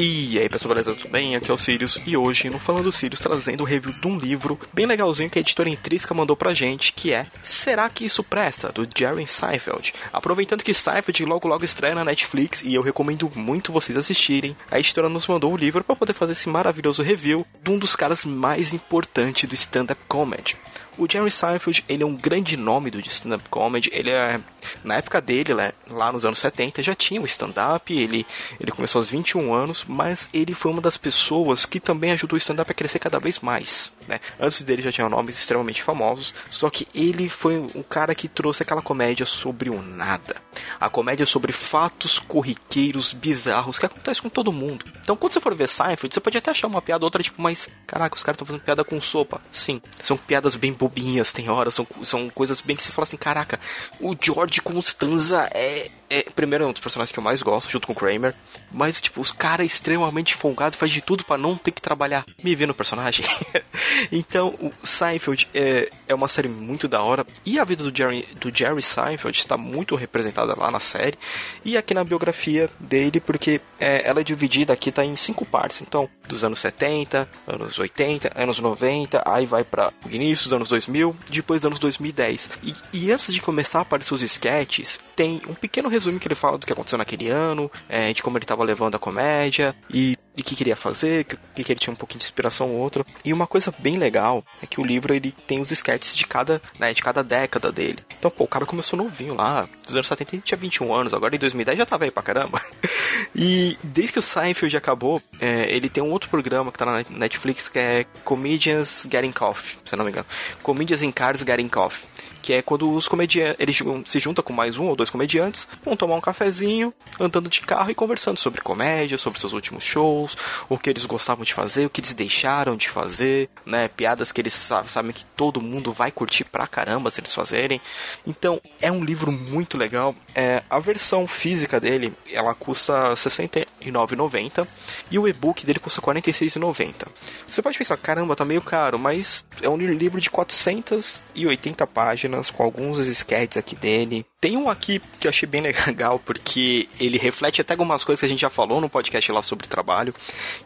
E aí pessoal, beleza? Tudo bem? Aqui é o Sirius e hoje no Falando Sirius trazendo o review de um livro bem legalzinho que a editora Intrínseca mandou pra gente, que é Será que isso presta? do Jerry Seinfeld. Aproveitando que Seinfeld logo logo estreia na Netflix e eu recomendo muito vocês assistirem, a editora nos mandou o livro para poder fazer esse maravilhoso review de um dos caras mais importantes do stand-up comedy. O Jerry Seinfeld, ele é um grande nome do stand-up comedy. Ele é, na época dele, lá nos anos 70, já tinha o stand-up. Ele, ele começou aos 21 anos, mas ele foi uma das pessoas que também ajudou o stand-up a crescer cada vez mais. Né? Antes dele já tinha nomes extremamente famosos, só que ele foi o cara que trouxe aquela comédia sobre o nada. A comédia sobre fatos corriqueiros bizarros que acontecem com todo mundo. Então, quando você for ver Seinfeld, você pode até achar uma piada outra, tipo, mas caraca, os caras estão fazendo piada com sopa. Sim, são piadas bem bobinhas, tem horas, são, são coisas bem que se fala assim, caraca, o George Constanza é, é. Primeiro, é um dos personagens que eu mais gosto, junto com o Kramer. Mas, tipo, os caras extremamente folgado, faz de tudo para não ter que trabalhar. Me vê no personagem. então, o Seinfeld é, é uma série muito da hora. E a vida do Jerry, do Jerry Seinfeld está muito representada lá na série. E aqui na biografia dele, porque é, ela é dividida aqui, tá em cinco partes. Então, dos anos 70, anos 80, anos 90, aí vai para o início dos anos 2000, depois dos anos 2010. E, e antes de começar a aparecer os sketches, tem um pequeno resumo que ele fala do que aconteceu naquele ano, é, de como ele estava levando a comédia e o que queria fazer, que, que ele tinha um pouquinho de inspiração ou outra. E uma coisa bem legal é que o livro ele tem os sketches de cada, né, de cada década dele. Então, pô, o cara começou novinho lá, dos anos 70 ele tinha 21 anos, agora em 2010 já tava aí pra caramba. e desde que o Seinfeld acabou, é, ele tem um outro programa que tá na Netflix que é Comedians Getting Coffee, se não me engano. Comedians in Cars Getting Coffee que é quando os comediantes eles se juntam com mais um ou dois comediantes, vão tomar um cafezinho, andando de carro e conversando sobre comédia, sobre seus últimos shows, o que eles gostavam de fazer, o que eles deixaram de fazer, né, piadas que eles sabem, sabem que todo mundo vai curtir pra caramba se eles fazerem. Então, é um livro muito legal. É, a versão física dele, ela custa R$ 69,90 e o e-book dele custa R$ 46,90. Você pode pensar, caramba, tá meio caro, mas é um livro de 480 páginas com alguns sketches aqui dele. Tem um aqui que eu achei bem legal, porque ele reflete até algumas coisas que a gente já falou no podcast lá sobre trabalho,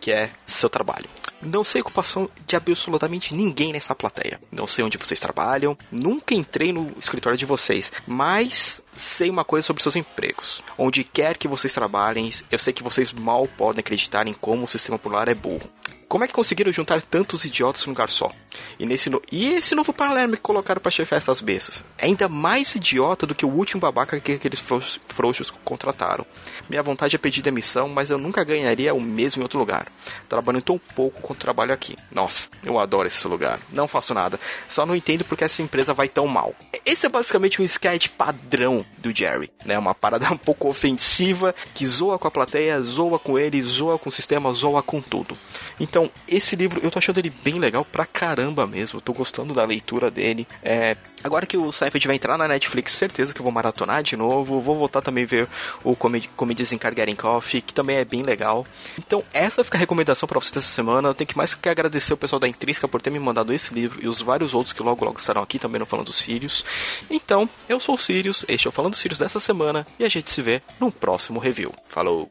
que é seu trabalho. Não sei a ocupação de absolutamente ninguém nessa plateia. Não sei onde vocês trabalham, nunca entrei no escritório de vocês, mas sei uma coisa sobre seus empregos. Onde quer que vocês trabalhem, eu sei que vocês mal podem acreditar em como o sistema polar é burro. Como é que conseguiram juntar tantos idiotas num lugar só? E, nesse no... e esse novo Palermo que colocaram para chefiar essas bestas? É ainda mais idiota do que o último babaca que aqueles frouxos, contrataram. Minha vontade é pedir demissão, mas eu nunca ganharia o mesmo em outro lugar. Trabalhando tão pouco quanto trabalho aqui. Nossa, eu adoro esse lugar. Não faço nada. Só não entendo porque essa empresa vai tão mal. Esse é basicamente um sketch padrão do Jerry. Né? Uma parada um pouco ofensiva que zoa com a plateia, zoa com ele, zoa com o sistema, zoa com tudo. Então, esse livro eu tô achando ele bem legal pra caramba mesmo. Eu tô gostando da leitura dele. É, agora que o Seinfeld vai entrar na Netflix, certeza que eu vou maratonar de novo. Vou voltar também ver o Comedies in Cargaring Coffee, que também é bem legal. Então, essa fica a recomendação para vocês dessa semana. Eu tenho que mais que agradecer o pessoal da Intrínseca por ter me mandado esse livro e os vários outros que logo logo estarão aqui também no Falando Sirius. Então, eu sou o Sirius, este é o Falando Sirius dessa semana e a gente se vê no próximo review. Falou!